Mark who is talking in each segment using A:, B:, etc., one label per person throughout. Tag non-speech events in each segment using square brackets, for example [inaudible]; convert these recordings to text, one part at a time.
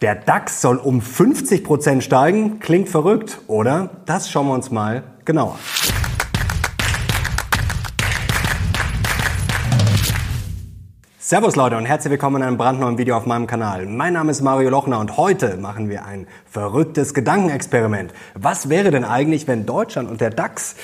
A: Der DAX soll um 50 Prozent steigen. Klingt verrückt, oder? Das schauen wir uns mal genauer. Servus Leute und herzlich willkommen in einem brandneuen Video auf meinem Kanal. Mein Name ist Mario Lochner und heute machen wir ein verrücktes Gedankenexperiment. Was wäre denn eigentlich, wenn Deutschland und der DAX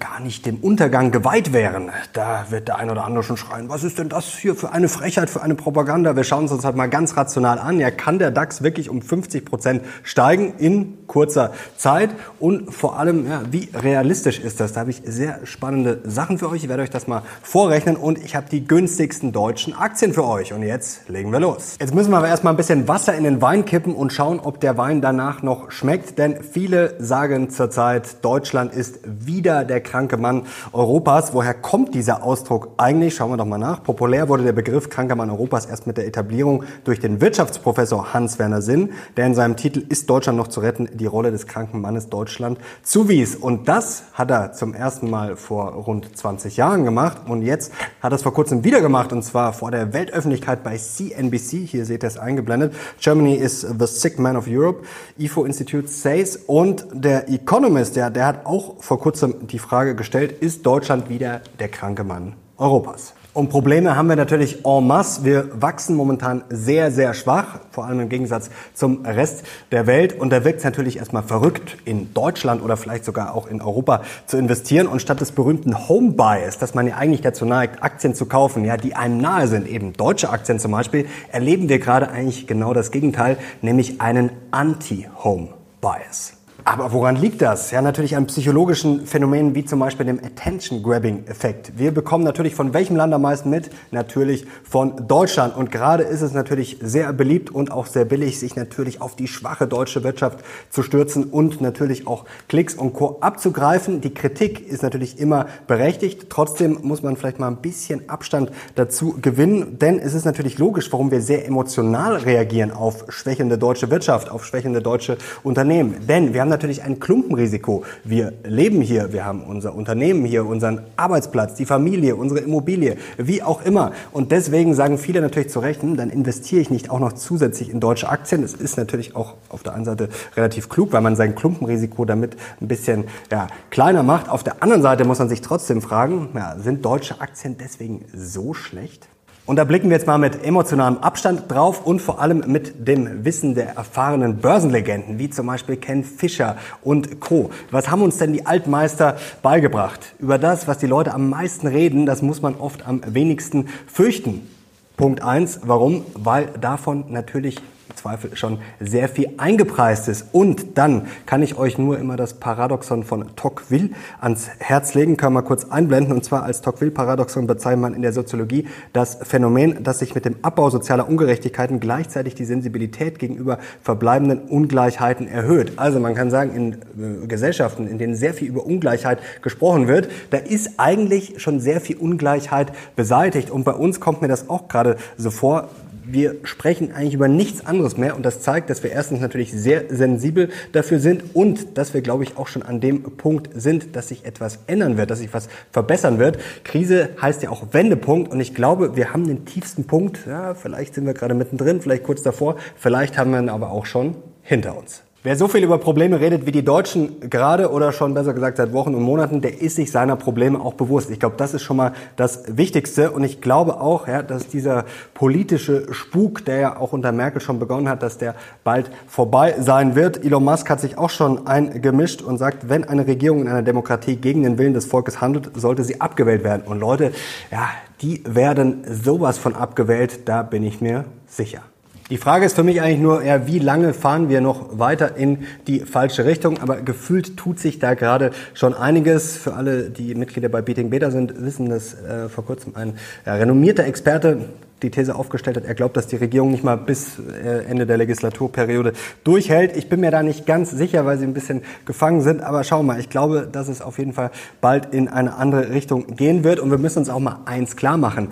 A: gar nicht dem Untergang geweiht wären. Da wird der ein oder andere schon schreien, was ist denn das hier für eine Frechheit, für eine Propaganda? Wir schauen uns das halt mal ganz rational an. Ja, kann der DAX wirklich um 50 Prozent steigen in kurzer Zeit? Und vor allem, ja, wie realistisch ist das? Da habe ich sehr spannende Sachen für euch. Ich werde euch das mal vorrechnen und ich habe die günstigsten deutschen Aktien für euch. Und jetzt legen wir los. Jetzt müssen wir aber erstmal ein bisschen Wasser in den Wein kippen und schauen, ob der Wein danach noch schmeckt. Denn viele sagen zurzeit, Deutschland ist wieder der kranke Mann Europas. Woher kommt dieser Ausdruck eigentlich? Schauen wir doch mal nach. Populär wurde der Begriff kranker Mann Europas erst mit der Etablierung durch den Wirtschaftsprofessor Hans-Werner Sinn, der in seinem Titel Ist Deutschland noch zu retten? die Rolle des kranken Mannes Deutschland zuwies. Und das hat er zum ersten Mal vor rund 20 Jahren gemacht. Und jetzt hat er es vor kurzem wieder gemacht. Und zwar vor der Weltöffentlichkeit bei CNBC. Hier seht ihr es eingeblendet. Germany is the sick man of Europe. IFO Institute says. Und der Economist, der, der hat auch vor kurzem die Frage Frage gestellt, ist Deutschland wieder der kranke Mann Europas? Und Probleme haben wir natürlich en masse. Wir wachsen momentan sehr, sehr schwach, vor allem im Gegensatz zum Rest der Welt. Und da wirkt es natürlich erstmal verrückt, in Deutschland oder vielleicht sogar auch in Europa zu investieren. Und statt des berühmten Home Bias, dass man ja eigentlich dazu neigt, Aktien zu kaufen, ja, die einem nahe sind, eben deutsche Aktien zum Beispiel, erleben wir gerade eigentlich genau das Gegenteil, nämlich einen Anti-Home Bias. Aber woran liegt das? Ja, natürlich an psychologischen Phänomenen wie zum Beispiel dem Attention-Grabbing-Effekt. Wir bekommen natürlich von welchem Land am meisten mit? Natürlich von Deutschland. Und gerade ist es natürlich sehr beliebt und auch sehr billig, sich natürlich auf die schwache deutsche Wirtschaft zu stürzen und natürlich auch Klicks und Co. abzugreifen. Die Kritik ist natürlich immer berechtigt. Trotzdem muss man vielleicht mal ein bisschen Abstand dazu gewinnen, denn es ist natürlich logisch, warum wir sehr emotional reagieren auf schwächende deutsche Wirtschaft, auf schwächende deutsche Unternehmen. Denn wir haben natürlich ein Klumpenrisiko. Wir leben hier, wir haben unser Unternehmen hier, unseren Arbeitsplatz, die Familie, unsere Immobilie, wie auch immer. Und deswegen sagen viele natürlich zu Recht, hm, dann investiere ich nicht auch noch zusätzlich in deutsche Aktien. Das ist natürlich auch auf der einen Seite relativ klug, weil man sein Klumpenrisiko damit ein bisschen ja, kleiner macht. Auf der anderen Seite muss man sich trotzdem fragen, ja, sind deutsche Aktien deswegen so schlecht? Und da blicken wir jetzt mal mit emotionalem Abstand drauf und vor allem mit dem Wissen der erfahrenen Börsenlegenden, wie zum Beispiel Ken Fischer und Co. Was haben uns denn die Altmeister beigebracht? Über das, was die Leute am meisten reden, das muss man oft am wenigsten fürchten. Punkt eins, warum? Weil davon natürlich Zweifel schon sehr viel eingepreist ist. Und dann kann ich euch nur immer das Paradoxon von Tocqueville ans Herz legen, können wir kurz einblenden. Und zwar als Tocqueville-Paradoxon bezeichnet man in der Soziologie das Phänomen, dass sich mit dem Abbau sozialer Ungerechtigkeiten gleichzeitig die Sensibilität gegenüber verbleibenden Ungleichheiten erhöht. Also man kann sagen, in äh, Gesellschaften, in denen sehr viel über Ungleichheit gesprochen wird, da ist eigentlich schon sehr viel Ungleichheit beseitigt. Und bei uns kommt mir das auch gerade so vor, wir sprechen eigentlich über nichts anderes mehr und das zeigt, dass wir erstens natürlich sehr sensibel dafür sind und dass wir, glaube ich, auch schon an dem Punkt sind, dass sich etwas ändern wird, dass sich was verbessern wird. Krise heißt ja auch Wendepunkt und ich glaube, wir haben den tiefsten Punkt, ja, vielleicht sind wir gerade mittendrin, vielleicht kurz davor, vielleicht haben wir ihn aber auch schon hinter uns. Wer so viel über Probleme redet wie die Deutschen gerade oder schon besser gesagt seit Wochen und Monaten, der ist sich seiner Probleme auch bewusst. Ich glaube, das ist schon mal das Wichtigste. Und ich glaube auch, ja, dass dieser politische Spuk, der ja auch unter Merkel schon begonnen hat, dass der bald vorbei sein wird. Elon Musk hat sich auch schon eingemischt und sagt, wenn eine Regierung in einer Demokratie gegen den Willen des Volkes handelt, sollte sie abgewählt werden. Und Leute, ja, die werden sowas von abgewählt, da bin ich mir sicher. Die Frage ist für mich eigentlich nur, ja, wie lange fahren wir noch weiter in die falsche Richtung? Aber gefühlt tut sich da gerade schon einiges. Für alle, die Mitglieder bei Beating Beta sind, wissen, dass äh, vor kurzem ein ja, renommierter Experte die These aufgestellt hat, er glaubt, dass die Regierung nicht mal bis äh, Ende der Legislaturperiode durchhält. Ich bin mir da nicht ganz sicher, weil sie ein bisschen gefangen sind. Aber schau mal, ich glaube, dass es auf jeden Fall bald in eine andere Richtung gehen wird. Und wir müssen uns auch mal eins klar machen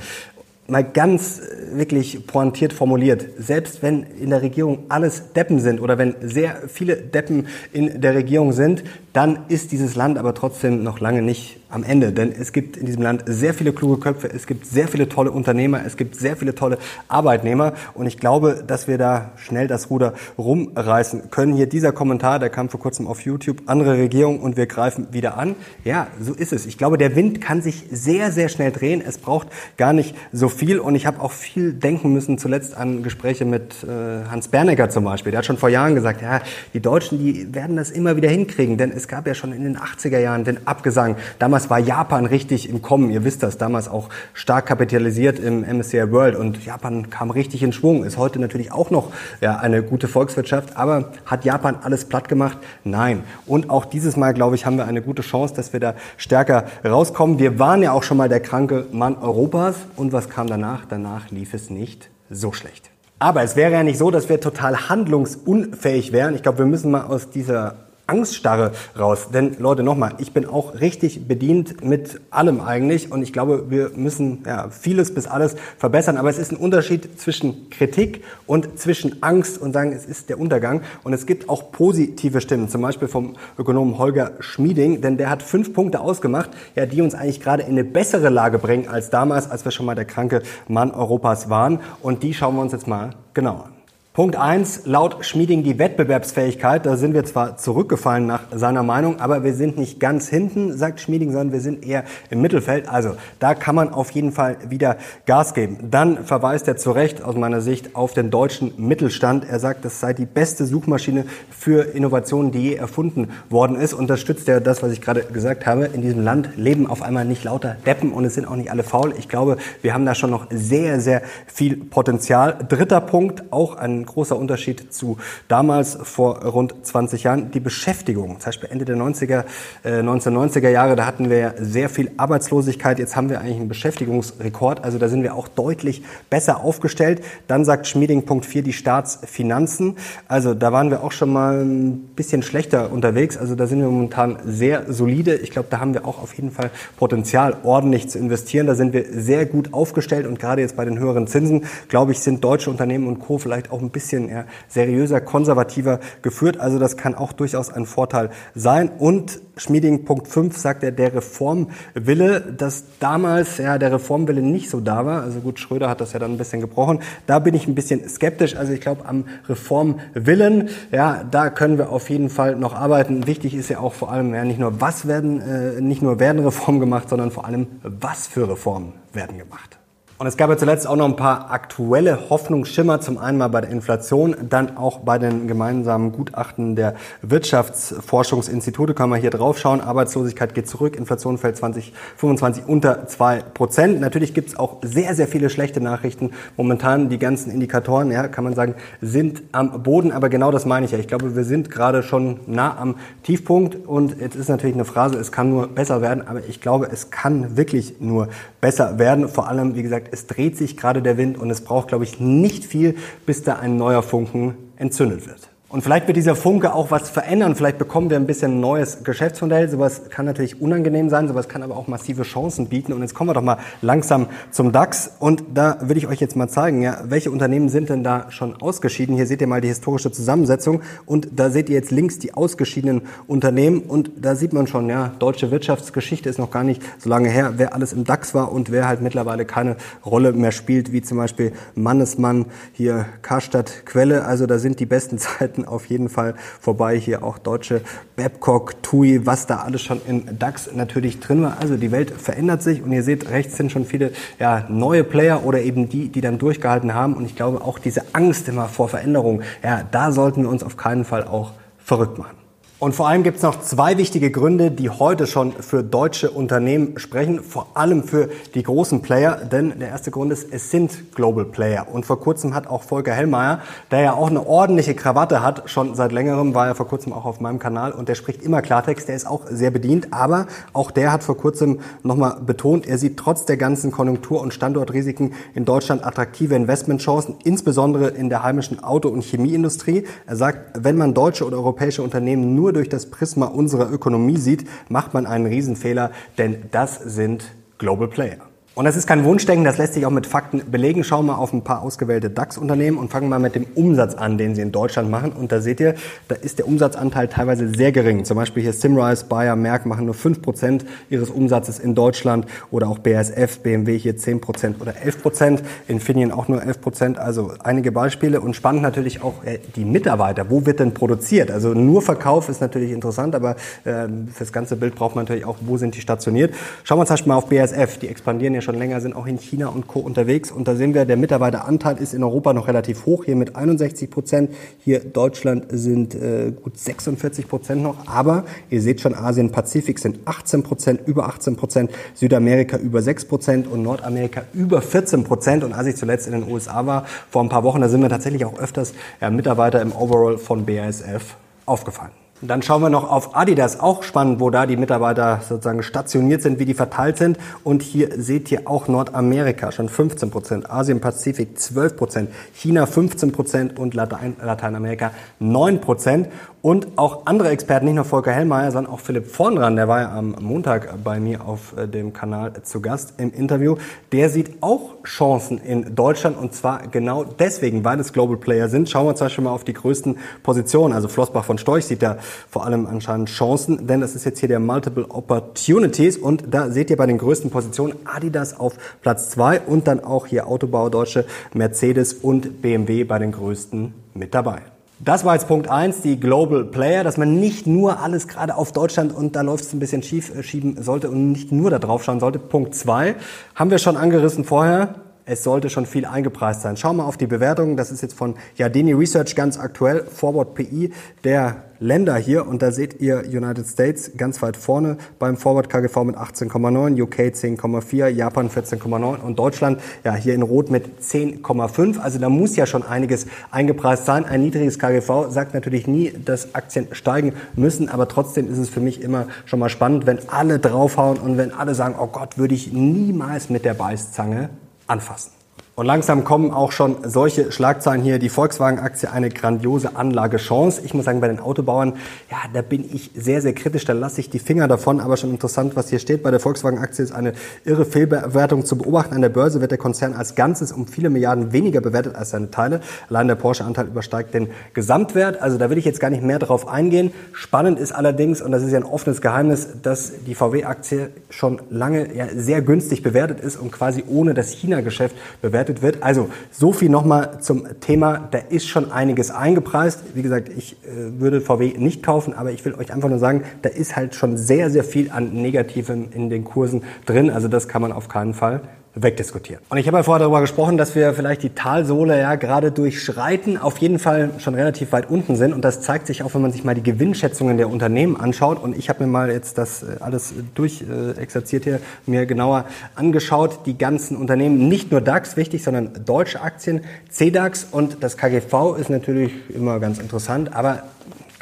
A: mal ganz äh, wirklich pointiert formuliert, selbst wenn in der Regierung alles Deppen sind oder wenn sehr viele Deppen in der Regierung sind, dann ist dieses Land aber trotzdem noch lange nicht am Ende. Denn es gibt in diesem Land sehr viele kluge Köpfe, es gibt sehr viele tolle Unternehmer, es gibt sehr viele tolle Arbeitnehmer. Und ich glaube, dass wir da schnell das Ruder rumreißen können. Hier dieser Kommentar, der kam vor kurzem auf YouTube, andere Regierung und wir greifen wieder an. Ja, so ist es. Ich glaube, der Wind kann sich sehr, sehr schnell drehen. Es braucht gar nicht so viel. Und ich habe auch viel denken müssen, zuletzt an Gespräche mit äh, Hans Bernecker zum Beispiel. Der hat schon vor Jahren gesagt, ja, die Deutschen, die werden das immer wieder hinkriegen. Denn es gab ja schon in den 80er Jahren den Abgesang. Damals war Japan richtig im Kommen. Ihr wisst das, damals auch stark kapitalisiert im MSCI World. Und Japan kam richtig in Schwung. Ist heute natürlich auch noch ja, eine gute Volkswirtschaft. Aber hat Japan alles platt gemacht? Nein. Und auch dieses Mal, glaube ich, haben wir eine gute Chance, dass wir da stärker rauskommen. Wir waren ja auch schon mal der kranke Mann Europas. Und was kam danach? Danach lief es nicht so schlecht. Aber es wäre ja nicht so, dass wir total handlungsunfähig wären. Ich glaube, wir müssen mal aus dieser Angststarre raus. Denn Leute, nochmal, ich bin auch richtig bedient mit allem eigentlich und ich glaube, wir müssen ja, vieles bis alles verbessern. Aber es ist ein Unterschied zwischen Kritik und zwischen Angst und sagen, es ist der Untergang. Und es gibt auch positive Stimmen, zum Beispiel vom Ökonomen Holger Schmieding, denn der hat fünf Punkte ausgemacht, ja, die uns eigentlich gerade in eine bessere Lage bringen als damals, als wir schon mal der kranke Mann Europas waren. Und die schauen wir uns jetzt mal genauer an. Punkt eins laut Schmieding die Wettbewerbsfähigkeit. Da sind wir zwar zurückgefallen nach seiner Meinung, aber wir sind nicht ganz hinten, sagt Schmieding, sondern wir sind eher im Mittelfeld. Also da kann man auf jeden Fall wieder Gas geben. Dann verweist er zu Recht aus meiner Sicht auf den deutschen Mittelstand. Er sagt, das sei die beste Suchmaschine für Innovationen, die je erfunden worden ist. Unterstützt er das, was ich gerade gesagt habe. In diesem Land leben auf einmal nicht lauter Deppen und es sind auch nicht alle faul. Ich glaube, wir haben da schon noch sehr, sehr viel Potenzial. Dritter Punkt, auch ein ein großer Unterschied zu damals vor rund 20 Jahren. Die Beschäftigung, zum Beispiel Ende der 90er, äh, 1990er Jahre, da hatten wir sehr viel Arbeitslosigkeit. Jetzt haben wir eigentlich einen Beschäftigungsrekord. Also da sind wir auch deutlich besser aufgestellt. Dann sagt Schmieding Punkt 4 die Staatsfinanzen. Also da waren wir auch schon mal ein bisschen schlechter unterwegs. Also da sind wir momentan sehr solide. Ich glaube, da haben wir auch auf jeden Fall Potenzial, ordentlich zu investieren. Da sind wir sehr gut aufgestellt und gerade jetzt bei den höheren Zinsen, glaube ich, sind deutsche Unternehmen und Co. vielleicht auch ein bisschen eher seriöser, konservativer geführt. Also das kann auch durchaus ein Vorteil sein. Und Schmieding Punkt 5 sagt er, der Reformwille, dass damals ja der Reformwille nicht so da war. Also gut, Schröder hat das ja dann ein bisschen gebrochen. Da bin ich ein bisschen skeptisch. Also ich glaube, am Reformwillen, ja, da können wir auf jeden Fall noch arbeiten. Wichtig ist ja auch vor allem ja nicht nur was werden, äh, nicht nur werden Reformen gemacht, sondern vor allem was für Reformen werden gemacht. Und es gab ja zuletzt auch noch ein paar aktuelle Hoffnungsschimmer. Zum einen mal bei der Inflation, dann auch bei den gemeinsamen Gutachten der Wirtschaftsforschungsinstitute. Kann man hier drauf schauen. Arbeitslosigkeit geht zurück, Inflation fällt 2025 unter zwei Prozent. Natürlich gibt es auch sehr, sehr viele schlechte Nachrichten. Momentan die ganzen Indikatoren, ja, kann man sagen, sind am Boden. Aber genau das meine ich ja. Ich glaube, wir sind gerade schon nah am Tiefpunkt. Und jetzt ist natürlich eine Phrase, es kann nur besser werden. Aber ich glaube, es kann wirklich nur besser werden. Vor allem, wie gesagt, es dreht sich gerade der Wind und es braucht, glaube ich, nicht viel, bis da ein neuer Funken entzündet wird. Und vielleicht wird dieser Funke auch was verändern. Vielleicht bekommen wir ein bisschen ein neues Geschäftsmodell. Sowas kann natürlich unangenehm sein, sowas kann aber auch massive Chancen bieten. Und jetzt kommen wir doch mal langsam zum DAX. Und da will ich euch jetzt mal zeigen, ja, welche Unternehmen sind denn da schon ausgeschieden. Hier seht ihr mal die historische Zusammensetzung. Und da seht ihr jetzt links die ausgeschiedenen Unternehmen. Und da sieht man schon, ja, deutsche Wirtschaftsgeschichte ist noch gar nicht so lange her, wer alles im DAX war und wer halt mittlerweile keine Rolle mehr spielt, wie zum Beispiel Mannesmann, hier Karstadt Quelle. Also da sind die besten [laughs] Zeiten Zeiten auf jeden Fall vorbei. Hier auch deutsche Babcock, TUI, was da alles schon in DAX natürlich drin war. Also die Welt verändert sich und ihr seht, rechts sind schon viele ja, neue Player oder eben die, die dann durchgehalten haben. Und ich glaube auch diese Angst immer vor Veränderung, ja, da sollten wir uns auf keinen Fall auch verrückt machen. Und vor allem gibt es noch zwei wichtige Gründe, die heute schon für deutsche Unternehmen sprechen, vor allem für die großen Player. Denn der erste Grund ist, es sind Global Player. Und vor kurzem hat auch Volker Hellmeier, der ja auch eine ordentliche Krawatte hat, schon seit längerem, war er vor kurzem auch auf meinem Kanal und der spricht immer Klartext, der ist auch sehr bedient. Aber auch der hat vor kurzem nochmal betont, er sieht trotz der ganzen Konjunktur- und Standortrisiken in Deutschland attraktive Investmentchancen, insbesondere in der heimischen Auto- und Chemieindustrie. Er sagt, wenn man deutsche oder europäische Unternehmen nur durch das Prisma unserer Ökonomie sieht, macht man einen Riesenfehler, denn das sind Global Player. Und das ist kein Wunschdenken, das lässt sich auch mit Fakten belegen. Schauen wir auf ein paar ausgewählte DAX-Unternehmen und fangen mal mit dem Umsatz an, den sie in Deutschland machen. Und da seht ihr, da ist der Umsatzanteil teilweise sehr gering. Zum Beispiel hier Simrise, Bayer, Merck machen nur 5% ihres Umsatzes in Deutschland oder auch BASF, BMW hier 10% oder 11%, Infineon auch nur 11%. Also einige Beispiele und spannend natürlich auch äh, die Mitarbeiter. Wo wird denn produziert? Also nur Verkauf ist natürlich interessant, aber äh, fürs ganze Bild braucht man natürlich auch, wo sind die stationiert. Schauen wir uns erst mal auf BASF. Die expandieren ja schon länger, sind auch in China und Co. unterwegs. Und da sehen wir, der Mitarbeiteranteil ist in Europa noch relativ hoch, hier mit 61 Prozent. Hier Deutschland sind äh, gut 46 Prozent noch. Aber ihr seht schon, Asien, Pazifik sind 18 Prozent, über 18 Prozent, Südamerika über 6 Prozent und Nordamerika über 14 Prozent. Und als ich zuletzt in den USA war, vor ein paar Wochen, da sind wir tatsächlich auch öfters ja, Mitarbeiter im Overall von BASF aufgefallen. Und dann schauen wir noch auf Adidas, auch spannend, wo da die Mitarbeiter sozusagen stationiert sind, wie die verteilt sind. Und hier seht ihr auch Nordamerika schon 15 Prozent, Asien Pazifik 12 Prozent, China 15 Prozent und Latein, Lateinamerika 9 Prozent. Und auch andere Experten, nicht nur Volker Hellmeier, sondern auch Philipp Vornran, der war ja am Montag bei mir auf äh, dem Kanal zu Gast im Interview, der sieht auch Chancen in Deutschland und zwar genau deswegen, weil es Global Player sind. Schauen wir zum Beispiel mal auf die größten Positionen. Also Flossbach von Storch sieht da vor allem anscheinend Chancen, denn das ist jetzt hier der Multiple Opportunities und da seht ihr bei den größten Positionen Adidas auf Platz zwei und dann auch hier Autobauer Deutsche, Mercedes und BMW bei den größten mit dabei. Das war jetzt Punkt eins, die Global Player, dass man nicht nur alles gerade auf Deutschland und da läuft es ein bisschen schief äh, schieben sollte und nicht nur da drauf schauen sollte. Punkt zwei haben wir schon angerissen vorher es sollte schon viel eingepreist sein. Schauen wir auf die Bewertungen. Das ist jetzt von Yardeni Research ganz aktuell. Forward PI der Länder hier. Und da seht ihr United States ganz weit vorne beim Forward KGV mit 18,9, UK 10,4, Japan 14,9 und Deutschland ja hier in Rot mit 10,5. Also da muss ja schon einiges eingepreist sein. Ein niedriges KGV sagt natürlich nie, dass Aktien steigen müssen. Aber trotzdem ist es für mich immer schon mal spannend, wenn alle draufhauen und wenn alle sagen, oh Gott, würde ich niemals mit der Beißzange anfassen. Und langsam kommen auch schon solche Schlagzeilen hier. Die Volkswagen-Aktie eine grandiose Anlagechance. Ich muss sagen, bei den Autobauern, ja, da bin ich sehr, sehr kritisch. Da lasse ich die Finger davon. Aber schon interessant, was hier steht. Bei der Volkswagen-Aktie ist eine irre Fehlbewertung zu beobachten. An der Börse wird der Konzern als Ganzes um viele Milliarden weniger bewertet als seine Teile. Allein der Porsche-Anteil übersteigt den Gesamtwert. Also da will ich jetzt gar nicht mehr darauf eingehen. Spannend ist allerdings, und das ist ja ein offenes Geheimnis, dass die VW-Aktie schon lange ja, sehr günstig bewertet ist und quasi ohne das China-Geschäft bewertet bewertet wird. Also so viel nochmal zum Thema. Da ist schon einiges eingepreist. Wie gesagt, ich äh, würde VW nicht kaufen, aber ich will euch einfach nur sagen, da ist halt schon sehr, sehr viel an Negativem in den Kursen drin. Also das kann man auf keinen Fall wegdiskutieren. Und ich habe ja vorher darüber gesprochen, dass wir vielleicht die Talsohle ja gerade durchschreiten, auf jeden Fall schon relativ weit unten sind. Und das zeigt sich auch, wenn man sich mal die Gewinnschätzungen der Unternehmen anschaut. Und ich habe mir mal jetzt das äh, alles durchexerziert hier, mir genauer angeschaut. Die ganzen Unternehmen, nicht nur DAX wichtig, sondern deutsche Aktien, CDAX und das KGV ist natürlich immer ganz interessant. Aber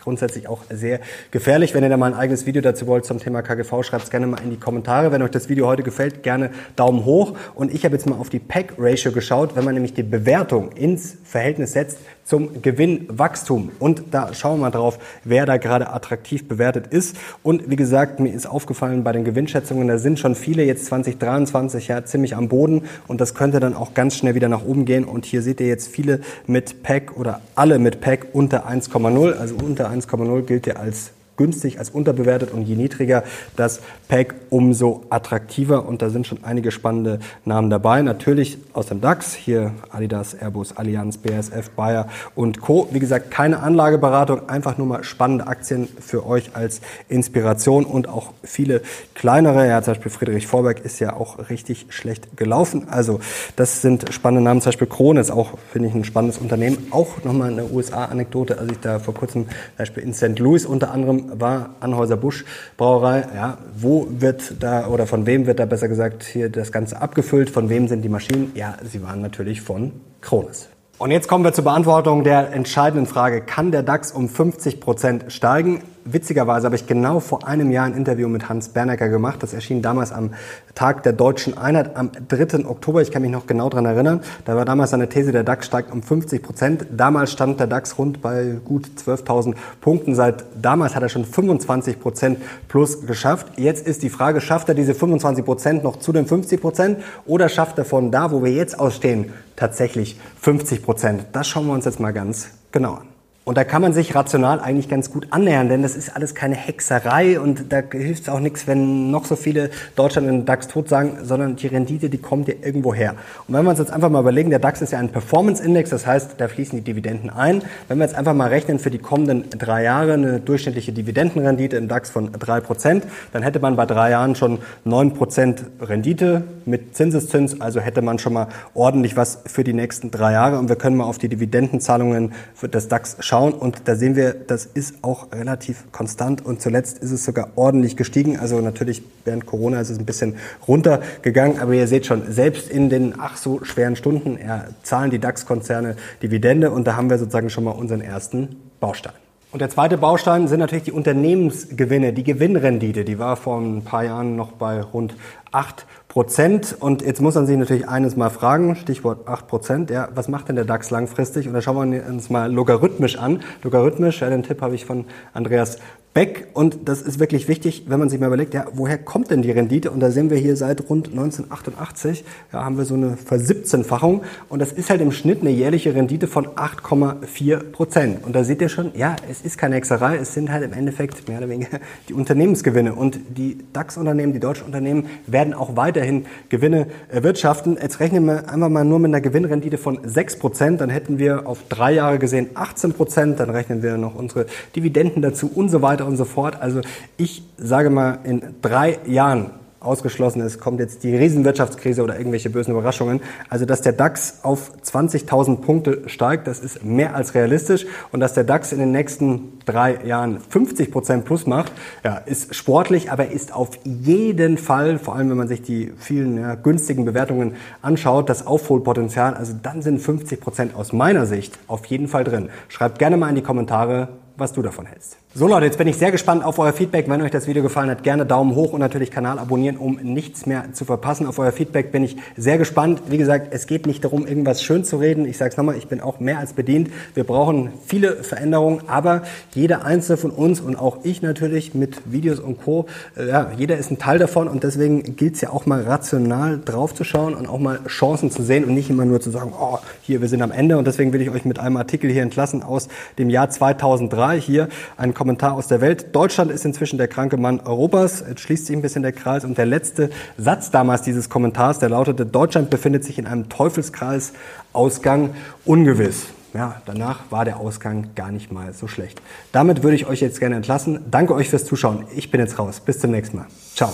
A: grundsätzlich auch sehr gefährlich. Wenn ihr da mal ein eigenes Video dazu wollt zum Thema KGV, schreibt es gerne mal in die Kommentare. Wenn euch das Video heute gefällt, gerne Daumen hoch. Und ich habe jetzt mal auf die PEG-Ratio geschaut, wenn man nämlich die Bewertung ins Verhältnis setzt zum Gewinnwachstum. Und da schauen wir mal drauf, wer da gerade attraktiv bewertet ist. Und wie gesagt, mir ist aufgefallen bei den Gewinnschätzungen, da sind schon viele jetzt 2023 ja ziemlich am Boden und das könnte dann auch ganz schnell wieder nach oben gehen. Und hier seht ihr jetzt viele mit PEG oder alle mit PEG unter 1,0. Also unter 1,0 gilt ja als günstig als unterbewertet und je niedriger das Pack, umso attraktiver. Und da sind schon einige spannende Namen dabei. Natürlich aus dem DAX, hier Adidas, Airbus, Allianz, BASF, Bayer und Co. Wie gesagt, keine Anlageberatung, einfach nur mal spannende Aktien für euch als Inspiration und auch viele kleinere. Ja, zum Beispiel Friedrich Vorberg ist ja auch richtig schlecht gelaufen. Also das sind spannende Namen. Zum Beispiel Krone ist auch, finde ich, ein spannendes Unternehmen. Auch nochmal eine USA-Anekdote, als ich da vor kurzem zum Beispiel in St. Louis unter anderem war Anhäuser-Busch Brauerei. Ja, wo wird da oder von wem wird da besser gesagt hier das Ganze abgefüllt? Von wem sind die Maschinen? Ja, sie waren natürlich von Krones. Und jetzt kommen wir zur Beantwortung der entscheidenden Frage. Kann der DAX um 50 Prozent steigen? Witzigerweise habe ich genau vor einem Jahr ein Interview mit Hans Bernecker gemacht. Das erschien damals am Tag der deutschen Einheit am 3. Oktober. Ich kann mich noch genau daran erinnern. Da war damals seine These, der DAX steigt um 50 Prozent. Damals stand der DAX rund bei gut 12.000 Punkten. Seit damals hat er schon 25 Prozent plus geschafft. Jetzt ist die Frage, schafft er diese 25 Prozent noch zu den 50 Prozent oder schafft er von da, wo wir jetzt ausstehen, tatsächlich 50 Prozent? Das schauen wir uns jetzt mal ganz genau an. Und da kann man sich rational eigentlich ganz gut annähern, denn das ist alles keine Hexerei und da hilft es auch nichts, wenn noch so viele Deutschland in den DAX tot sagen, sondern die Rendite, die kommt ja irgendwo her. Und wenn wir uns jetzt einfach mal überlegen, der DAX ist ja ein Performance-Index, das heißt, da fließen die Dividenden ein. Wenn wir jetzt einfach mal rechnen für die kommenden drei Jahre eine durchschnittliche Dividendenrendite im DAX von drei Prozent, dann hätte man bei drei Jahren schon neun Prozent Rendite mit Zinseszins, also hätte man schon mal ordentlich was für die nächsten drei Jahre. Und wir können mal auf die Dividendenzahlungen für das DAX schauen schauen und da sehen wir, das ist auch relativ konstant und zuletzt ist es sogar ordentlich gestiegen. Also natürlich während Corona ist es ein bisschen runtergegangen, aber ihr seht schon, selbst in den ach so schweren Stunden zahlen die DAX-Konzerne Dividende und da haben wir sozusagen schon mal unseren ersten Baustein. Und der zweite Baustein sind natürlich die Unternehmensgewinne, die Gewinnrendite. Die war vor ein paar Jahren noch bei rund 8 Prozent. Und jetzt muss man sich natürlich eines mal fragen, Stichwort 8 Prozent, ja, was macht denn der DAX langfristig? Und da schauen wir uns mal logarithmisch an. Logarithmisch, ja, den Tipp habe ich von Andreas Beck. Und das ist wirklich wichtig, wenn man sich mal überlegt, ja, woher kommt denn die Rendite? Und da sehen wir hier seit rund 1988, ja, haben wir so eine Versiebzehnfachung. Und das ist halt im Schnitt eine jährliche Rendite von 8,4 Prozent. Und da seht ihr schon, ja, es ist keine Hexerei, es sind halt im Endeffekt mehr oder weniger [laughs] die Unternehmensgewinne. Und die DAX-Unternehmen, die deutschen Unternehmen werden auch weiterhin Gewinne erwirtschaften. Jetzt rechnen wir einfach mal nur mit einer Gewinnrendite von 6 Prozent. Dann hätten wir auf drei Jahre gesehen 18 Prozent. Dann rechnen wir noch unsere Dividenden dazu und so weiter weiter und so fort. Also ich sage mal, in drei Jahren ausgeschlossen ist, kommt jetzt die Riesenwirtschaftskrise oder irgendwelche bösen Überraschungen. Also, dass der DAX auf 20.000 Punkte steigt, das ist mehr als realistisch. Und dass der DAX in den nächsten drei Jahren 50 Prozent plus macht, ja, ist sportlich, aber ist auf jeden Fall, vor allem wenn man sich die vielen ja, günstigen Bewertungen anschaut, das Aufholpotenzial. Also dann sind 50 Prozent aus meiner Sicht auf jeden Fall drin. Schreibt gerne mal in die Kommentare, was du davon hältst. So Leute, jetzt bin ich sehr gespannt auf euer Feedback. Wenn euch das Video gefallen hat, gerne Daumen hoch und natürlich Kanal abonnieren, um nichts mehr zu verpassen. Auf euer Feedback bin ich sehr gespannt. Wie gesagt, es geht nicht darum, irgendwas schön zu reden. Ich sage es nochmal, ich bin auch mehr als bedient. Wir brauchen viele Veränderungen, aber jeder einzelne von uns und auch ich natürlich mit Videos und Co., äh, ja, jeder ist ein Teil davon und deswegen gilt es ja auch mal rational drauf zu schauen und auch mal Chancen zu sehen und nicht immer nur zu sagen, oh, hier, wir sind am Ende und deswegen will ich euch mit einem Artikel hier entlassen aus dem Jahr 2003. Hier ein Kommentar aus der Welt. Deutschland ist inzwischen der kranke Mann Europas. Jetzt schließt sich ein bisschen der Kreis. Und der letzte Satz damals dieses Kommentars, der lautete, Deutschland befindet sich in einem Teufelskreis, Ausgang ungewiss. Ja, danach war der Ausgang gar nicht mal so schlecht. Damit würde ich euch jetzt gerne entlassen. Danke euch fürs Zuschauen. Ich bin jetzt raus. Bis zum nächsten Mal. Ciao.